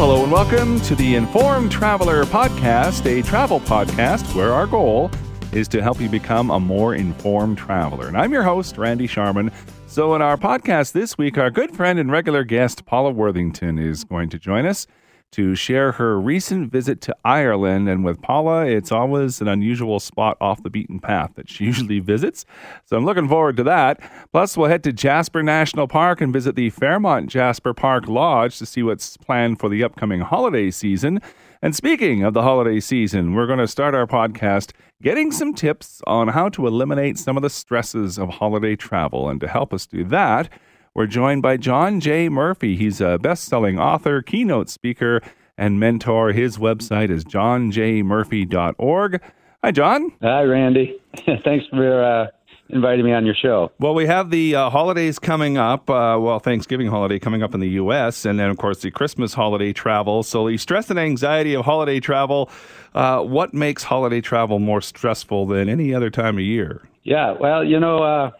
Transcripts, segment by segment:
hello, and welcome to the Informed Traveler Podcast, a travel podcast where our goal is to help you become a more informed traveler. And I'm your host, Randy Sharman. So, in our podcast this week, our good friend and regular guest, Paula Worthington, is going to join us to share her recent visit to Ireland. And with Paula, it's always an unusual spot off the beaten path that she usually visits. So I'm looking forward to that. Plus, we'll head to Jasper National Park and visit the Fairmont Jasper Park Lodge to see what's planned for the upcoming holiday season. And speaking of the holiday season, we're going to start our podcast getting some tips on how to eliminate some of the stresses of holiday travel. And to help us do that, we're joined by John J. Murphy. He's a best selling author, keynote speaker, and mentor. His website is johnjmurphy.org. Hi, John. Hi, Randy. Thanks for uh, inviting me on your show. Well, we have the uh, holidays coming up. Uh, well, Thanksgiving holiday coming up in the U.S., and then, of course, the Christmas holiday travel. So, the stress and anxiety of holiday travel. Uh, what makes holiday travel more stressful than any other time of year? Yeah, well, you know, uh,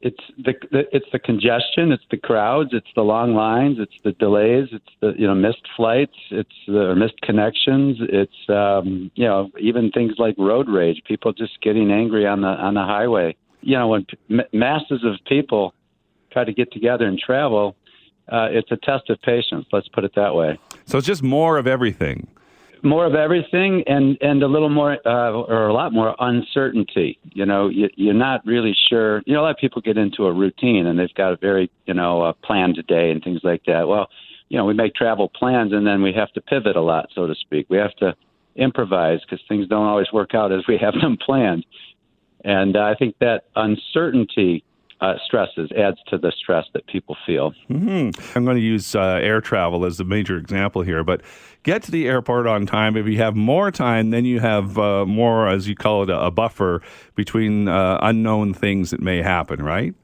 it's the, the it's the congestion, it's the crowds, it's the long lines, it's the delays, it's the you know missed flights, it's the missed connections, it's um, you know even things like road rage, people just getting angry on the on the highway. You know when m- masses of people try to get together and travel, uh, it's a test of patience. Let's put it that way. So it's just more of everything more of everything and and a little more uh, or a lot more uncertainty. You know you, you're not really sure. You know a lot of people get into a routine and they've got a very you know a plan today and things like that. Well you know we make travel plans and then we have to pivot a lot so to speak. We have to improvise because things don't always work out as we have them planned. And uh, i think that uncertainty uh, stresses adds to the stress that people feel. Mm-hmm. I'm going to use uh, air travel as a major example here, but get to the airport on time. If you have more time, then you have uh, more, as you call it, a, a buffer between uh, unknown things that may happen, right?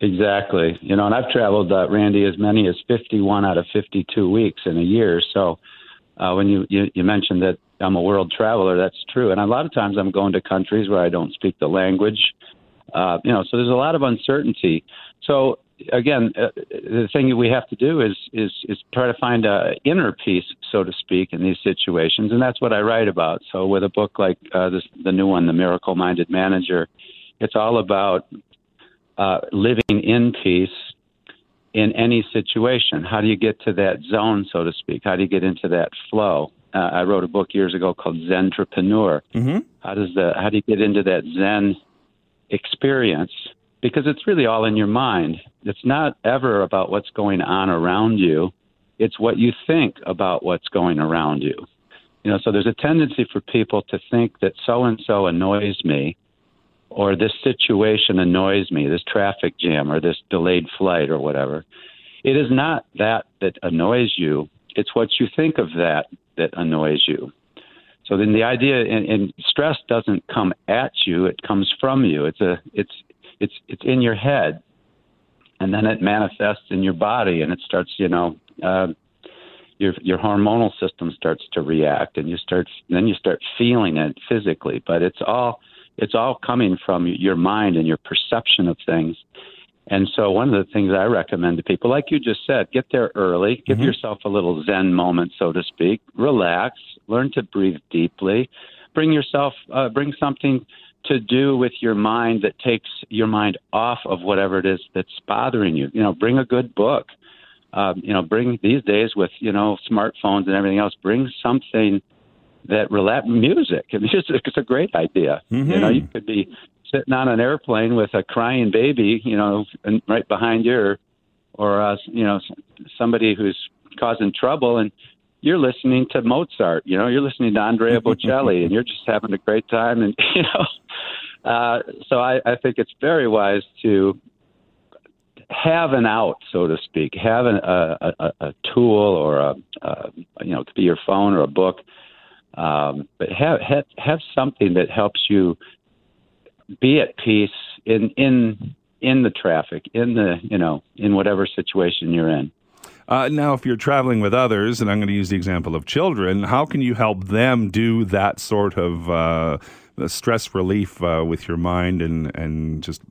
Exactly. You know, and I've traveled, uh, Randy, as many as 51 out of 52 weeks in a year. So uh, when you, you, you mentioned that I'm a world traveler, that's true. And a lot of times I'm going to countries where I don't speak the language. Uh, you know, so there's a lot of uncertainty. So again, uh, the thing that we have to do is is is try to find a inner peace, so to speak, in these situations, and that's what I write about. So with a book like uh, this, the new one, The Miracle Minded Manager, it's all about uh, living in peace in any situation. How do you get to that zone, so to speak? How do you get into that flow? Uh, I wrote a book years ago called Zentrepreneur. Mm-hmm. How does the how do you get into that Zen experience because it's really all in your mind. It's not ever about what's going on around you. It's what you think about what's going around you. You know, so there's a tendency for people to think that so and so annoys me or this situation annoys me, this traffic jam or this delayed flight or whatever. It is not that that annoys you. It's what you think of that that annoys you. So then the idea and, and stress doesn't come at you; it comes from you. It's a it's it's it's in your head, and then it manifests in your body, and it starts you know. Uh, your your hormonal system starts to react and you start then you start feeling it physically but it's all it's all coming from your mind and your perception of things and so one of the things I recommend to people, like you just said, get there early, give mm-hmm. yourself a little Zen moment, so to speak, relax, learn to breathe deeply, bring yourself, uh, bring something to do with your mind that takes your mind off of whatever it is that's bothering you. You know, bring a good book. Um, you know, bring these days with you know smartphones and everything else. Bring something that relax music. I mean, it's, it's a great idea. Mm-hmm. You know, you could be sitting on an airplane with a crying baby, you know, right behind you, or, or uh, you know, somebody who's causing trouble, and you're listening to Mozart. You know, you're listening to Andrea Bocelli, and you're just having a great time. And you know, uh, so I, I think it's very wise to have an out, so to speak, have an, a, a, a tool or a, a you know, it could be your phone or a book, um, but have, have have something that helps you be at peace in in in the traffic, in the you know, in whatever situation you're in. Uh, now, if you're traveling with others, and I'm going to use the example of children, how can you help them do that sort of uh, stress relief uh, with your mind and and just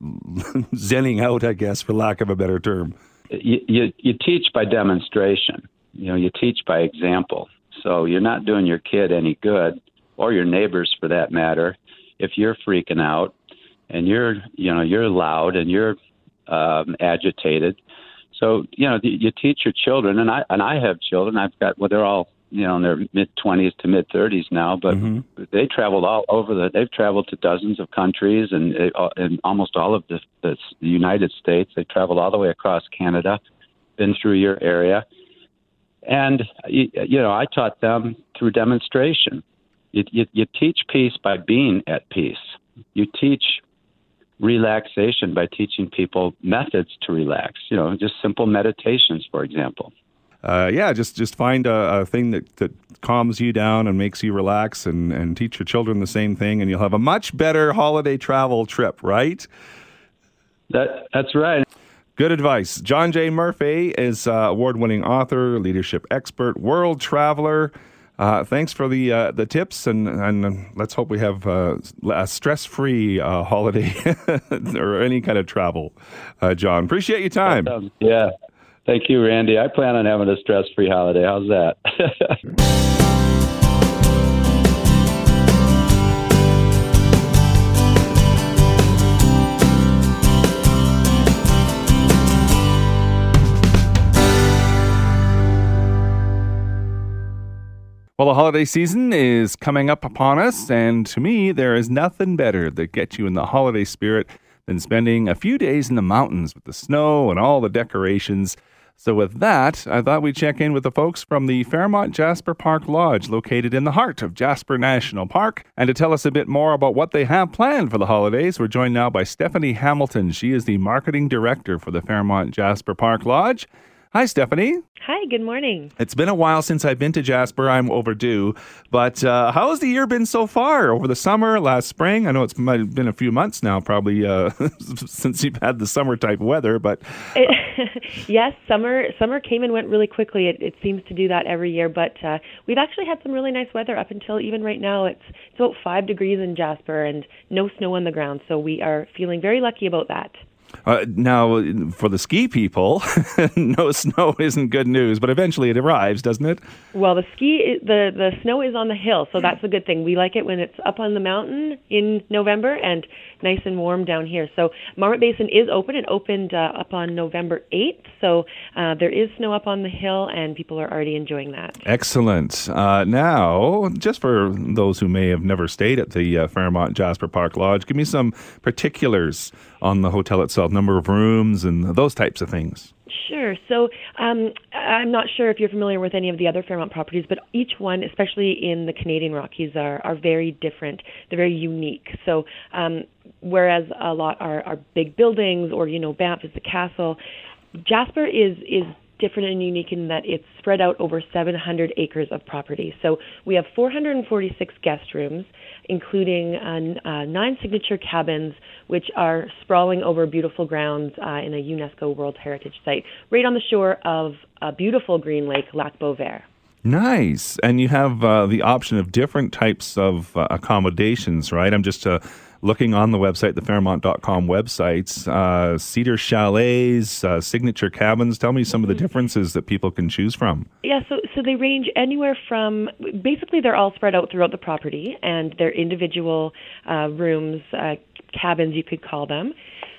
zenning out, I guess, for lack of a better term? You, you, you teach by demonstration. you know, you teach by example. So you're not doing your kid any good, or your neighbors for that matter, if you're freaking out and you're, you know, you're loud and you're um, agitated. So you know, you teach your children, and I and I have children. I've got well, they're all you know in their mid twenties to mid thirties now, but mm-hmm. they traveled all over the. They've traveled to dozens of countries and uh, in almost all of the, the United States. They traveled all the way across Canada, been through your area, and you, you know I taught them through demonstration. You, you, you teach peace by being at peace. You teach relaxation by teaching people methods to relax. You know, just simple meditations, for example. Uh, yeah, just just find a, a, thing that, that calms you down and makes you relax, and, and teach your children the same thing, and you'll have a much better holiday travel trip, right? That that's right. Good advice. John J. Murphy is uh, award-winning author, leadership expert, world traveler. Uh, thanks for the uh, the tips, and and let's hope we have uh, a stress free uh, holiday or any kind of travel. Uh, John, appreciate your time. yeah, thank you, Randy. I plan on having a stress free holiday. How's that? Well, the holiday season is coming up upon us, and to me, there is nothing better that gets you in the holiday spirit than spending a few days in the mountains with the snow and all the decorations. So, with that, I thought we'd check in with the folks from the Fairmont Jasper Park Lodge, located in the heart of Jasper National Park. And to tell us a bit more about what they have planned for the holidays, we're joined now by Stephanie Hamilton. She is the marketing director for the Fairmont Jasper Park Lodge. Hi, Stephanie. Hi, good morning. It's been a while since I've been to Jasper. I'm overdue. But uh, how has the year been so far? Over the summer, last spring? I know it's been a few months now, probably uh, since you've had the summer type weather. But it, yes, summer summer came and went really quickly. It, it seems to do that every year. But uh, we've actually had some really nice weather up until even right now. It's it's about five degrees in Jasper and no snow on the ground. So we are feeling very lucky about that. Uh, now, for the ski people, no snow isn't good news, but eventually it arrives, doesn't it? Well, the ski, the the snow is on the hill, so that's a good thing. We like it when it's up on the mountain in November and nice and warm down here. So Marmot Basin is open. It opened uh, up on November 8th, so uh, there is snow up on the hill, and people are already enjoying that. Excellent. Uh, now, just for those who may have never stayed at the uh, Fairmont Jasper Park Lodge, give me some particulars on the hotel itself, number of rooms, and those types of things. Sure. So um, I'm not sure if you're familiar with any of the other Fairmont properties, but each one, especially in the Canadian Rockies, are, are very different. They're very unique. So um, whereas a lot are, are big buildings or, you know, Banff is the castle, Jasper is, is different and unique in that it's spread out over 700 acres of property. So we have 446 guest rooms, including uh, uh, nine signature cabins, which are sprawling over beautiful grounds uh, in a UNESCO World Heritage Site, right on the shore of a beautiful green lake, Lac Beauvert. Nice. And you have uh, the option of different types of uh, accommodations, right? I'm just uh, looking on the website, the Fairmont.com websites, uh, cedar chalets, uh, signature cabins. Tell me some of the mm-hmm. differences that people can choose from. Yeah, so so they range anywhere from basically they're all spread out throughout the property, and they're individual uh, rooms, uh, cabins you could call them.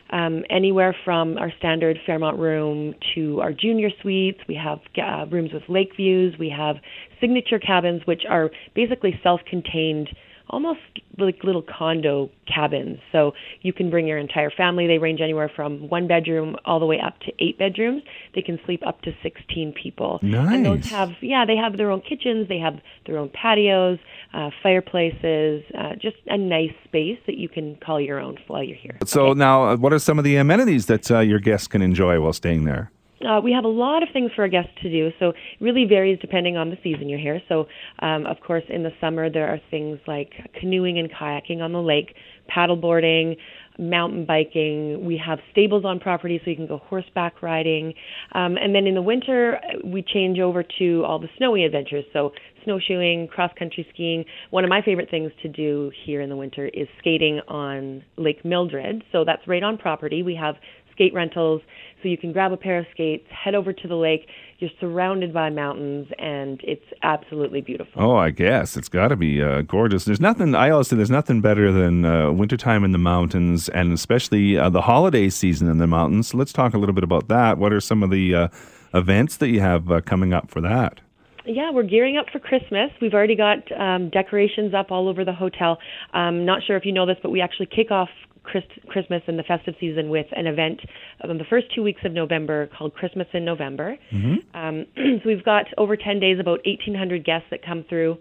Um, anywhere from our standard Fairmont room to our junior suites. We have uh, rooms with lake views. We have signature cabins, which are basically self contained almost like little condo cabins. So you can bring your entire family. They range anywhere from one bedroom all the way up to eight bedrooms. They can sleep up to 16 people. Nice. And those have, yeah, they have their own kitchens, they have their own patios, uh, fireplaces, uh, just a nice space that you can call your own while you're here. So okay. now, uh, what are some of the amenities that uh, your guests can enjoy while staying there? Uh, we have a lot of things for our guests to do, so it really varies depending on the season you're here. So, um, of course, in the summer there are things like canoeing and kayaking on the lake, paddleboarding, mountain biking. We have stables on property, so you can go horseback riding. Um, and then in the winter, we change over to all the snowy adventures. So snowshoeing, cross country skiing. One of my favorite things to do here in the winter is skating on Lake Mildred. So that's right on property. We have skate rentals. So you can grab a pair of skates, head over to the lake. You're surrounded by mountains, and it's absolutely beautiful. Oh, I guess it's got to be uh, gorgeous. There's nothing. I always say there's nothing better than uh, wintertime in the mountains, and especially uh, the holiday season in the mountains. So let's talk a little bit about that. What are some of the uh, events that you have uh, coming up for that? Yeah, we're gearing up for Christmas. We've already got um, decorations up all over the hotel. Um, not sure if you know this, but we actually kick off Christmas and the festive season with an event on the first two weeks of November called Christmas in November. Mm-hmm. Um, so we've got over 10 days, about 1,800 guests that come through.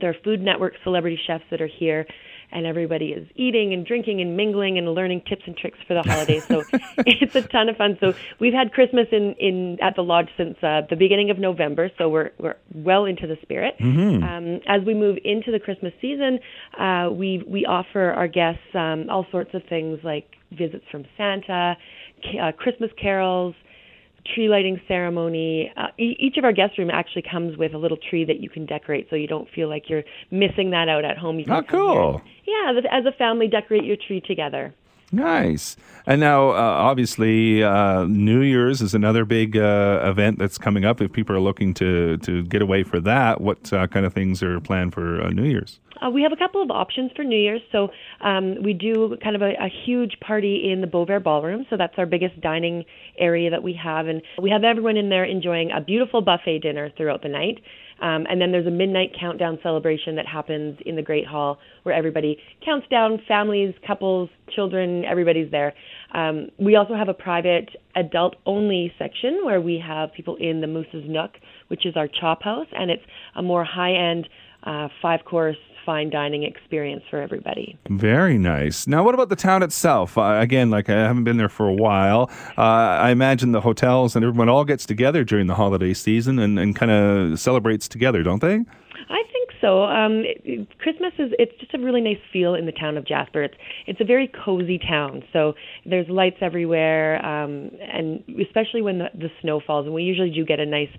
There are Food Network celebrity chefs that are here and everybody is eating and drinking and mingling and learning tips and tricks for the holidays. So it's a ton of fun. So we've had Christmas in, in at the lodge since uh, the beginning of November. So we're we're well into the spirit. Mm-hmm. Um, as we move into the Christmas season, uh, we we offer our guests um, all sorts of things like visits from Santa, uh, Christmas carols tree lighting ceremony. Uh, e- each of our guest room actually comes with a little tree that you can decorate, so you don't feel like you're missing that out at home. You can oh, cool! Yeah, as a family, decorate your tree together. Nice. And now, uh, obviously, uh, New Year's is another big uh, event that's coming up. If people are looking to, to get away for that, what uh, kind of things are planned for uh, New Year's? Uh, we have a couple of options for New Year's. So um, we do kind of a, a huge party in the Beauvert Ballroom. So that's our biggest dining area that we have, and we have everyone in there enjoying a beautiful buffet dinner throughout the night. Um, and then there's a midnight countdown celebration that happens in the Great Hall where everybody counts down, families, couples, children, everybody's there. Um, we also have a private adult only section where we have people in the Moose's Nook, which is our chop house, and it's a more high end uh, five course fine dining experience for everybody. Very nice. Now, what about the town itself? Uh, again, like I haven't been there for a while. Uh, I imagine the hotels and everyone all gets together during the holiday season and, and kind of celebrates together, don't they? I think so. Um, it, Christmas is it's just a really nice feel in the town of Jasper. It's it's a very cozy town. So there's lights everywhere, um, and especially when the, the snow falls, and we usually do get a nice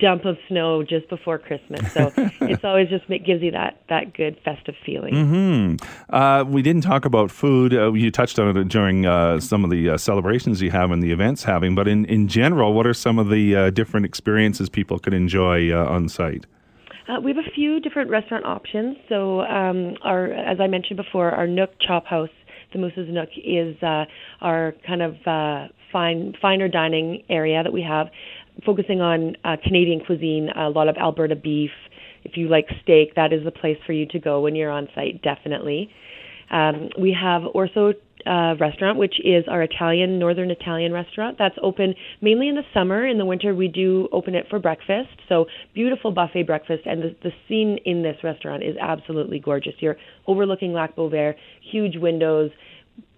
dump of snow just before Christmas. So it's always just it gives you that that good festive feeling. Mm-hmm. Uh, we didn't talk about food. Uh, you touched on it during uh, some of the uh, celebrations you have and the events having. But in in general, what are some of the uh, different experiences people could enjoy uh, on site? we have a few different restaurant options. So, um, our, as I mentioned before, our Nook Chop House, the Moose's Nook, is our kind of fine finer dining area that we have focusing on uh, Canadian cuisine, a lot of Alberta beef. If you like steak, that is the place for you to go when you're on site, definitely. Um, we have Orso uh, restaurant, which is our Italian, Northern Italian restaurant. That's open mainly in the summer. In the winter, we do open it for breakfast. So beautiful buffet breakfast, and the, the scene in this restaurant is absolutely gorgeous. You're overlooking Lac Beauvert, huge windows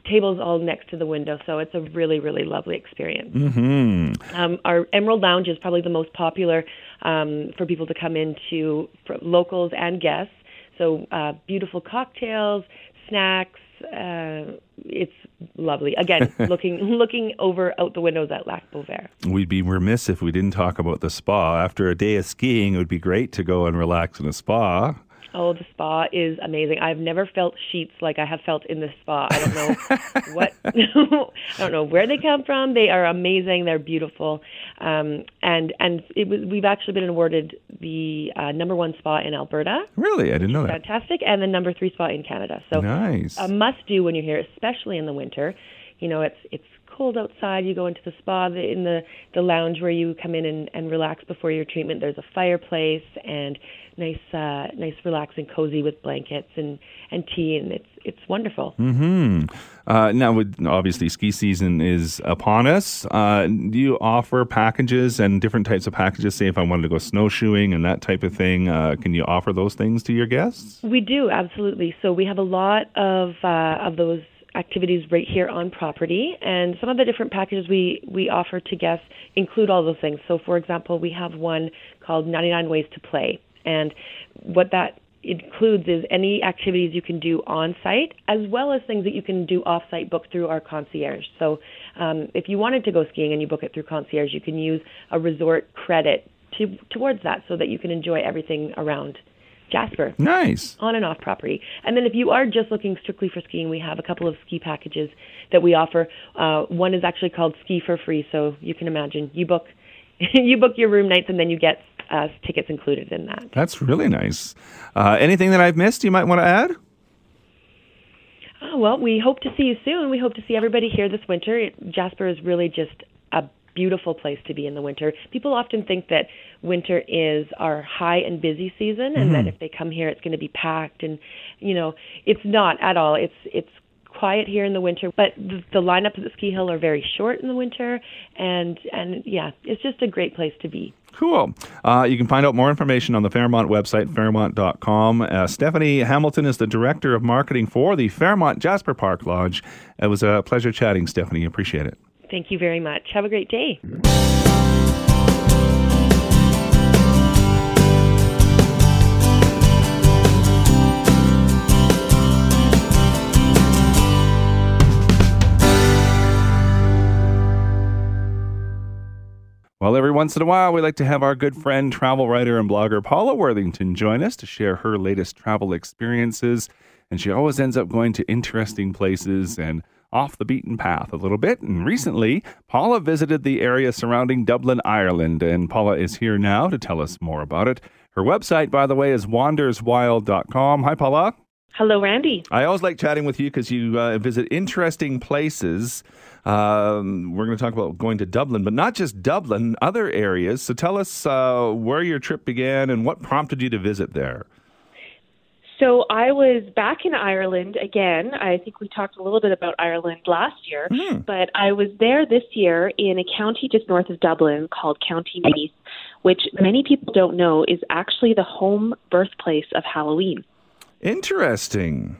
tables all next to the window, so it's a really, really lovely experience. Mm-hmm. Um, our Emerald Lounge is probably the most popular um, for people to come into, for locals and guests. So uh, beautiful cocktails, snacks. Uh, it's lovely. Again, looking looking over out the windows at Lac Beauvert. We'd be remiss if we didn't talk about the spa. After a day of skiing, it would be great to go and relax in a spa. Oh, the spa is amazing. I've never felt sheets like I have felt in this spa. I don't know what, I don't know where they come from. They are amazing. They're beautiful, um, and and it was, we've actually been awarded the uh, number one spa in Alberta. Really, I didn't know that. Fantastic, and the number three spa in Canada. So nice. A must do when you're here, especially in the winter. You know, it's it's cold outside. You go into the spa the, in the the lounge where you come in and, and relax before your treatment. There's a fireplace and nice, uh, nice, relaxing, cozy with blankets and and tea, and it's it's wonderful. Hmm. Uh, now, with, obviously, ski season is upon us. Uh, do you offer packages and different types of packages? Say, if I wanted to go snowshoeing and that type of thing, uh, can you offer those things to your guests? We do absolutely. So we have a lot of uh, of those activities right here on property. And some of the different packages we we offer to guests include all those things. So for example we have one called 99 ways to play. And what that includes is any activities you can do on site as well as things that you can do off site book through our concierge. So um, if you wanted to go skiing and you book it through concierge, you can use a resort credit to, towards that so that you can enjoy everything around Jasper. Nice. On and off property. And then if you are just looking strictly for skiing, we have a couple of ski packages that we offer. Uh, one is actually called Ski for Free, so you can imagine you book you book your room nights and then you get uh, tickets included in that. That's really nice. Uh, anything that I've missed you might want to add? Oh, well, we hope to see you soon. We hope to see everybody here this winter. It, Jasper is really just a beautiful place to be in the winter. People often think that winter is our high and busy season and mm-hmm. that if they come here it's going to be packed and you know, it's not at all. It's it's quiet here in the winter, but the, the lineups at the ski hill are very short in the winter and and yeah, it's just a great place to be. Cool. Uh, you can find out more information on the Fairmont website, fairmont.com. Uh, Stephanie Hamilton is the Director of Marketing for the Fairmont Jasper Park Lodge. It was a pleasure chatting, Stephanie. Appreciate it. Thank you very much. Have a great day. Well, every once in a while, we like to have our good friend, travel writer, and blogger Paula Worthington join us to share her latest travel experiences. And she always ends up going to interesting places and off the beaten path a little bit. And recently, Paula visited the area surrounding Dublin, Ireland, and Paula is here now to tell us more about it. Her website, by the way, is wanderswild.com. Hi, Paula. Hello, Randy. I always like chatting with you because you uh, visit interesting places. Um, we're going to talk about going to Dublin, but not just Dublin, other areas. So tell us uh, where your trip began and what prompted you to visit there. So I was back in Ireland again. I think we talked a little bit about Ireland last year, mm. but I was there this year in a county just north of Dublin called County Meath, which many people don't know is actually the home birthplace of Halloween. Interesting.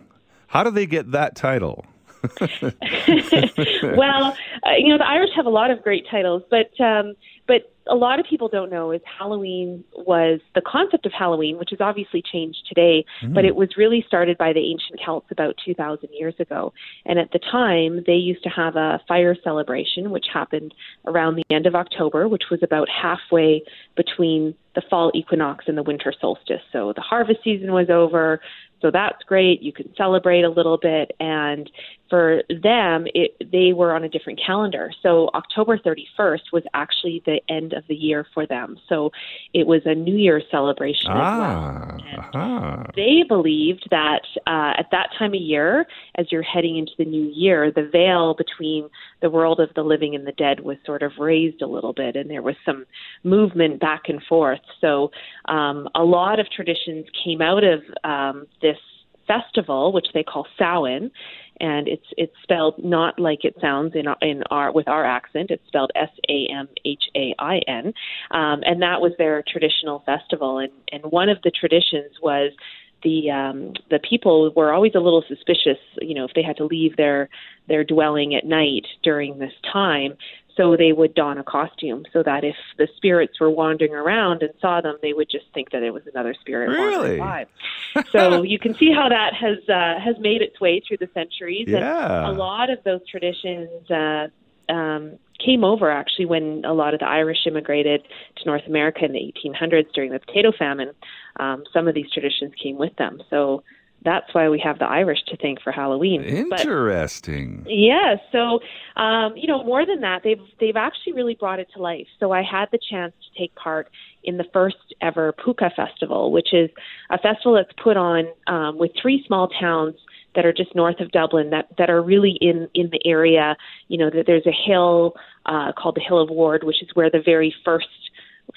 How do they get that title? well, uh, you know, the Irish have a lot of great titles, but um, but a lot of people don't know is Halloween was the concept of Halloween, which has obviously changed today, mm. but it was really started by the ancient Celts about 2,000 years ago. And at the time, they used to have a fire celebration, which happened around the end of October, which was about halfway between the fall equinox and the winter solstice. So the harvest season was over, so that's great. You can celebrate a little bit. And for them, it, they were on a different calendar. So October 31st was actually the end of the year for them. So it was a New Year's celebration ah, as well. Uh-huh. They believed that uh, at that time of year, as you're heading into the new year, the veil between the world of the living and the dead was sort of raised a little bit, and there was some movement back and forth. So um, a lot of traditions came out of um, this festival, which they call Samhain, and it's it's spelled not like it sounds in in our with our accent. It's spelled S A M H A I N, um, and that was their traditional festival. And and one of the traditions was the um, the people were always a little suspicious, you know, if they had to leave their their dwelling at night during this time. So they would don a costume so that if the spirits were wandering around and saw them, they would just think that it was another spirit really? wandering by. so you can see how that has uh, has made its way through the centuries. Yeah. And a lot of those traditions uh, um, came over actually when a lot of the Irish immigrated to North America in the 1800s during the potato famine. Um, some of these traditions came with them. So that's why we have the Irish to thank for Halloween. Interesting. But, yeah. So, um, you know, more than that, they've they've actually really brought it to life. So I had the chance to take part in the first ever Púca Festival, which is a festival that's put on um, with three small towns that are just north of Dublin that that are really in in the area. You know, that there's a hill uh, called the Hill of Ward, which is where the very first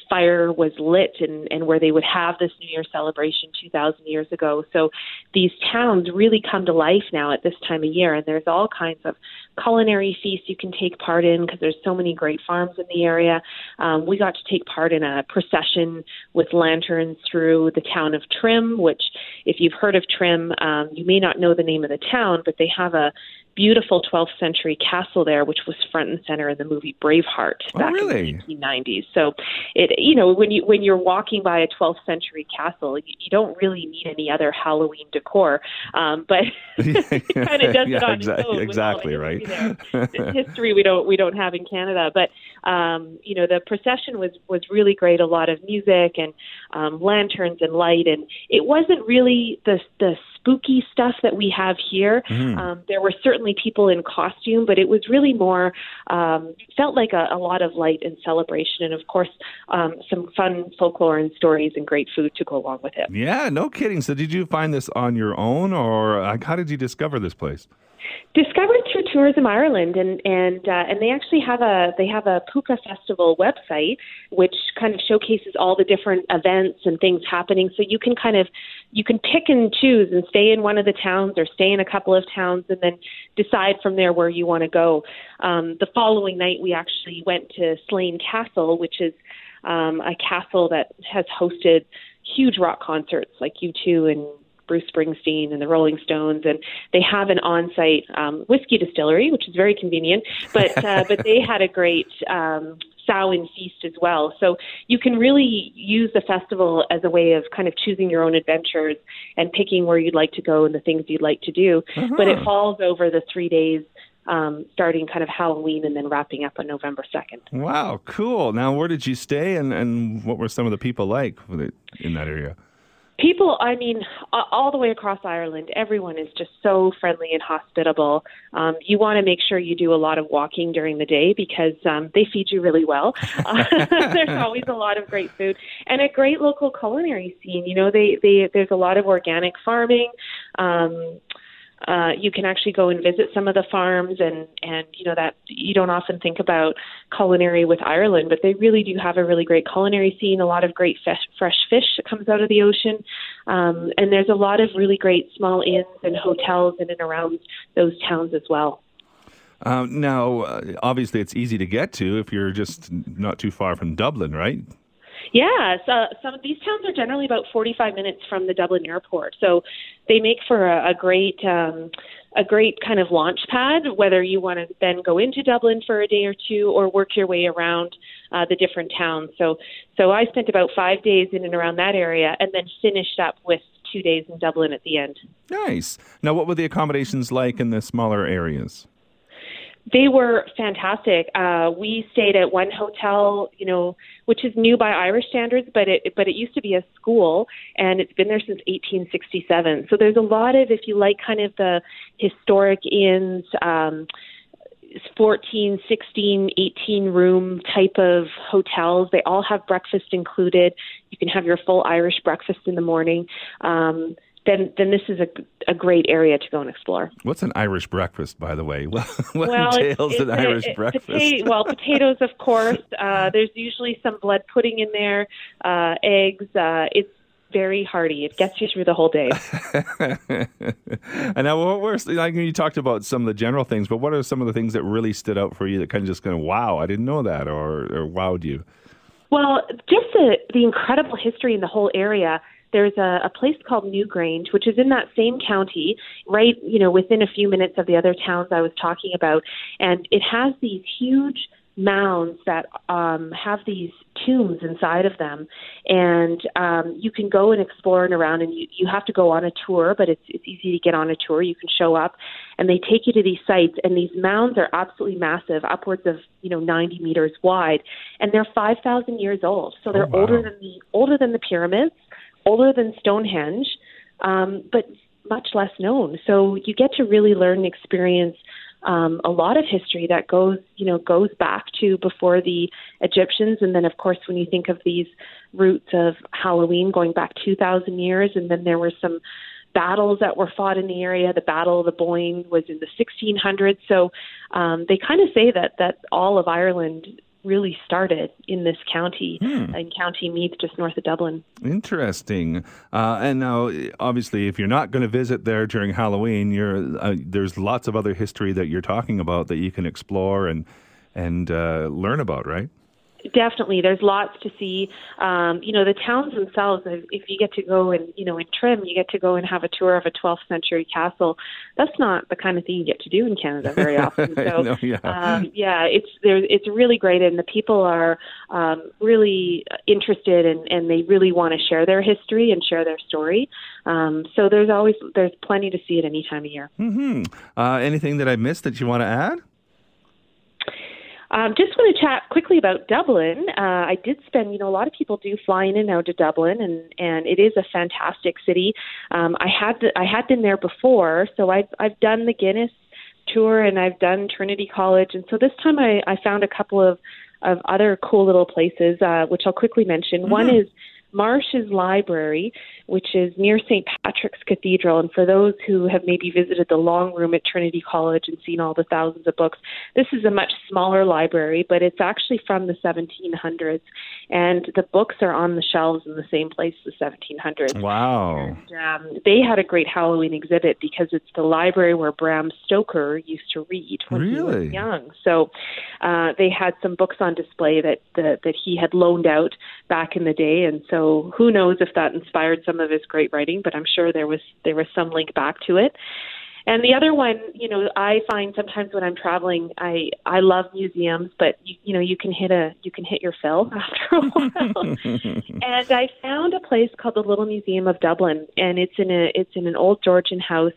fire was lit and, and where they would have this New Year celebration 2,000 years ago. So these towns really come to life now at this time of year, and there's all kinds of culinary feasts you can take part in because there's so many great farms in the area. Um, we got to take part in a procession with lanterns through the town of Trim, which, if you've heard of Trim, um, you may not know the name of the town, but they have a beautiful 12th century castle there, which was front and center in the movie Braveheart Oh, back really? in the 1990s. So, it you know when you when you're walking by a 12th century castle, you, you don't really need any other Halloween decor, um, but it kind of does Yeah, it on its own. with all the exactly, right? history history we don't we don't have in Canada, but um, you know the procession was was really great. A lot of music and um, lanterns and light, and it wasn't really the the spooky stuff that we have here. Mhm. Um, there were certainly people in costume, but it was really more um, felt like a, a lot of light and celebration, and of course um, some fun folklore and stories and great food to go along with it. Yeah, no kidding. So, did you find this on your own, or how did you discover this place? Discovered through Tourism Ireland, and and uh, and they actually have a they have a Púca Festival website, which kind of showcases all the different events and things happening. So you can kind of you can pick and choose and stay in one of the towns or stay in a couple of towns, and then decide from there where you want to go. Um, the following night, we actually went to Slane Castle, which is um, a castle that has hosted huge rock concerts like U2 and Bruce Springsteen and the Rolling Stones, and they have an on-site um, whiskey distillery, which is very convenient. But uh, but they had a great um, Samhain feast as well. So you can really use the festival as a way of kind of choosing your own adventures and picking where you'd like to go and the things you'd like to do. But it falls over the three days. Um, starting kind of Halloween and then wrapping up on November 2nd. Wow, cool. Now, where did you stay, and, and what were some of the people like in that area? People, I mean, all the way across Ireland, everyone is just so friendly and hospitable. Um, you want to make sure you do a lot of walking during the day because um, they feed you really well. Uh, there's always a lot of great food and a great local culinary scene. You know, they, they there's a lot of organic farming. Um, uh, you can actually go and visit some of the farms and and you know that you don't often think about culinary with Ireland, but they really do have a really great culinary scene. A lot of great fresh fresh fish that comes out of the ocean, um, and there's a lot of really great small inns and hotels in and around those towns as well. Um, now, uh, obviously, it's easy to get to if you're just not too far from Dublin, right? Yeah, so some of these towns are generally about 45 minutes from the Dublin airport, so they make for a, a great um, a great kind of launch pad. Whether you want to then go into Dublin for a day or two, or work your way around uh, the different towns. So, so I spent about five days in and around that area, and then finished up with two days in Dublin at the end. Nice. Now, what were the accommodations like in the smaller areas? They were fantastic. Uh, we stayed at one hotel, you know, which is new by Irish standards, but it but it used to be a school, and it's been there since 1867. So there's a lot of, if you like, kind of the historic inns. Um, 14, 16, 18 room type of hotels. They all have breakfast included. You can have your full Irish breakfast in the morning. Um, then, then this is a, a great area to go and explore. What's an Irish breakfast, by the way? what well, entails it's, an a- Irish it- breakfast? pota- well, potatoes, of course. Uh, there's usually some blood pudding in there, uh, eggs. Uh, it's very hearty. It gets you through the whole day. and now, what were like you talked about some of the general things, but what are some of the things that really stood out for you that kind of just of wow, I didn't know that, or or wowed you? Well, just the the incredible history in the whole area. There's a, a place called Newgrange, which is in that same county, right, you know, within a few minutes of the other towns I was talking about, and it has these huge mounds that um, have these tombs inside of them, and um, you can go and explore and around, and you, you have to go on a tour, but it's it's easy to get on a tour. You can show up, and they take you to these sites, and these mounds are absolutely massive, upwards of you know 90 meters wide, and they're 5,000 years old, so they're wow. older than the older than the pyramids, older than Stonehenge, um, but much less known. So you get to really learn and experience um, a lot of history that goes, you know, goes back to before the Egyptians, and then of course when you think of these roots of Halloween going back 2,000 years, and then there were some battles that were fought in the area. The Battle of the Boyne was in the 1600s, so um, they kind of say that that all of Ireland really started in this county, in County Meath, just north of Dublin. Interesting. Uh, and now, obviously, if you're not going to visit there during Halloween, you're uh, there's lots of other history that you're talking about that you can explore and and uh, learn about, right? Definitely. There's lots to see. Um, you know, the towns themselves. If you get to go and you know in Trim, you get to go and have a tour of a 12th century castle. That's not the kind of thing you get to do in Canada very often. So know, yeah. Um, yeah, it's there. It's really great, and the people are um, really interested, and, and they really want to share their history and share their story. Um, so there's always there's plenty to see at any time of year. Mm-hmm. Uh, anything that I missed that you want to add? Um, just want to chat quickly about Dublin. Uh, I did spend, you know, a lot of people do fly in and out to Dublin, and and it is a fantastic city. Um, I had I had been there before, so I've I've done the Guinness tour and I've done Trinity College, and so this time I I found a couple of of other cool little places, uh, which I'll quickly mention. Mm-hmm. One is Marsh's Library, which is near St. Patrick's Cathedral. And for those who have maybe visited the long room at Trinity College and seen all the thousands of books, this is a much smaller library, but it's actually from the 1700s. And the books are on the shelves in the same place the 1700s. Wow. And, um, they had a great Halloween exhibit because it's the library where Bram Stoker used to read when really? he was young. So uh, they had some books on display that, that, that he had loaned out back in the day. And so who knows if that inspired some some of his great writing, but I'm sure there was there was some link back to it. And the other one, you know, I find sometimes when I'm traveling, I I love museums, but you, you know, you can hit a you can hit your fill after a while. and I found a place called the Little Museum of Dublin, and it's in a it's in an old Georgian house.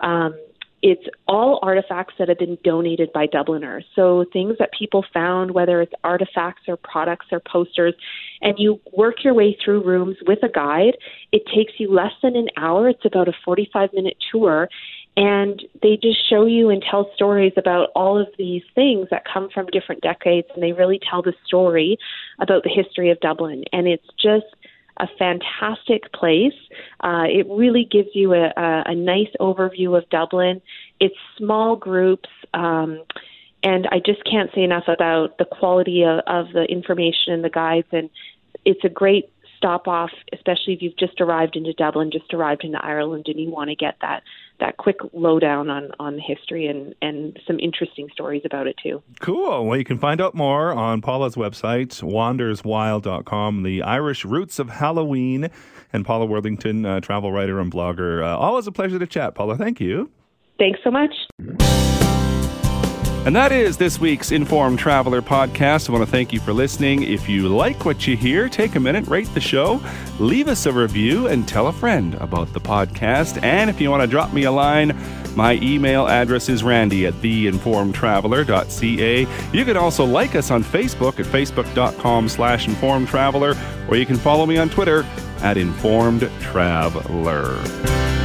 Um, it's all artifacts that have been donated by Dubliners. So things that people found, whether it's artifacts or products or posters, and you work your way through rooms with a guide. It takes you less than an hour. It's about a 45 minute tour. And they just show you and tell stories about all of these things that come from different decades. And they really tell the story about the history of Dublin. And it's just a fantastic place. Uh, it really gives you a, a, a nice overview of Dublin. It's small groups. Um, and I just can't say enough about the quality of, of the information and the guides. And it's a great stop off, especially if you've just arrived into Dublin, just arrived into Ireland, and you want to get that that quick lowdown on on history and and some interesting stories about it too. Cool. Well, you can find out more on Paula's website, wanderswild.com, the Irish roots of Halloween, and Paula Worthington, uh, travel writer and blogger. Uh, always a pleasure to chat, Paula. Thank you. Thanks so much. And that is this week's Informed Traveler podcast. I want to thank you for listening. If you like what you hear, take a minute, rate the show, leave us a review, and tell a friend about the podcast. And if you want to drop me a line, my email address is randy at theinformedtraveler.ca. You can also like us on Facebook at facebook.com slash informedtraveler, or you can follow me on Twitter at informedtraveler.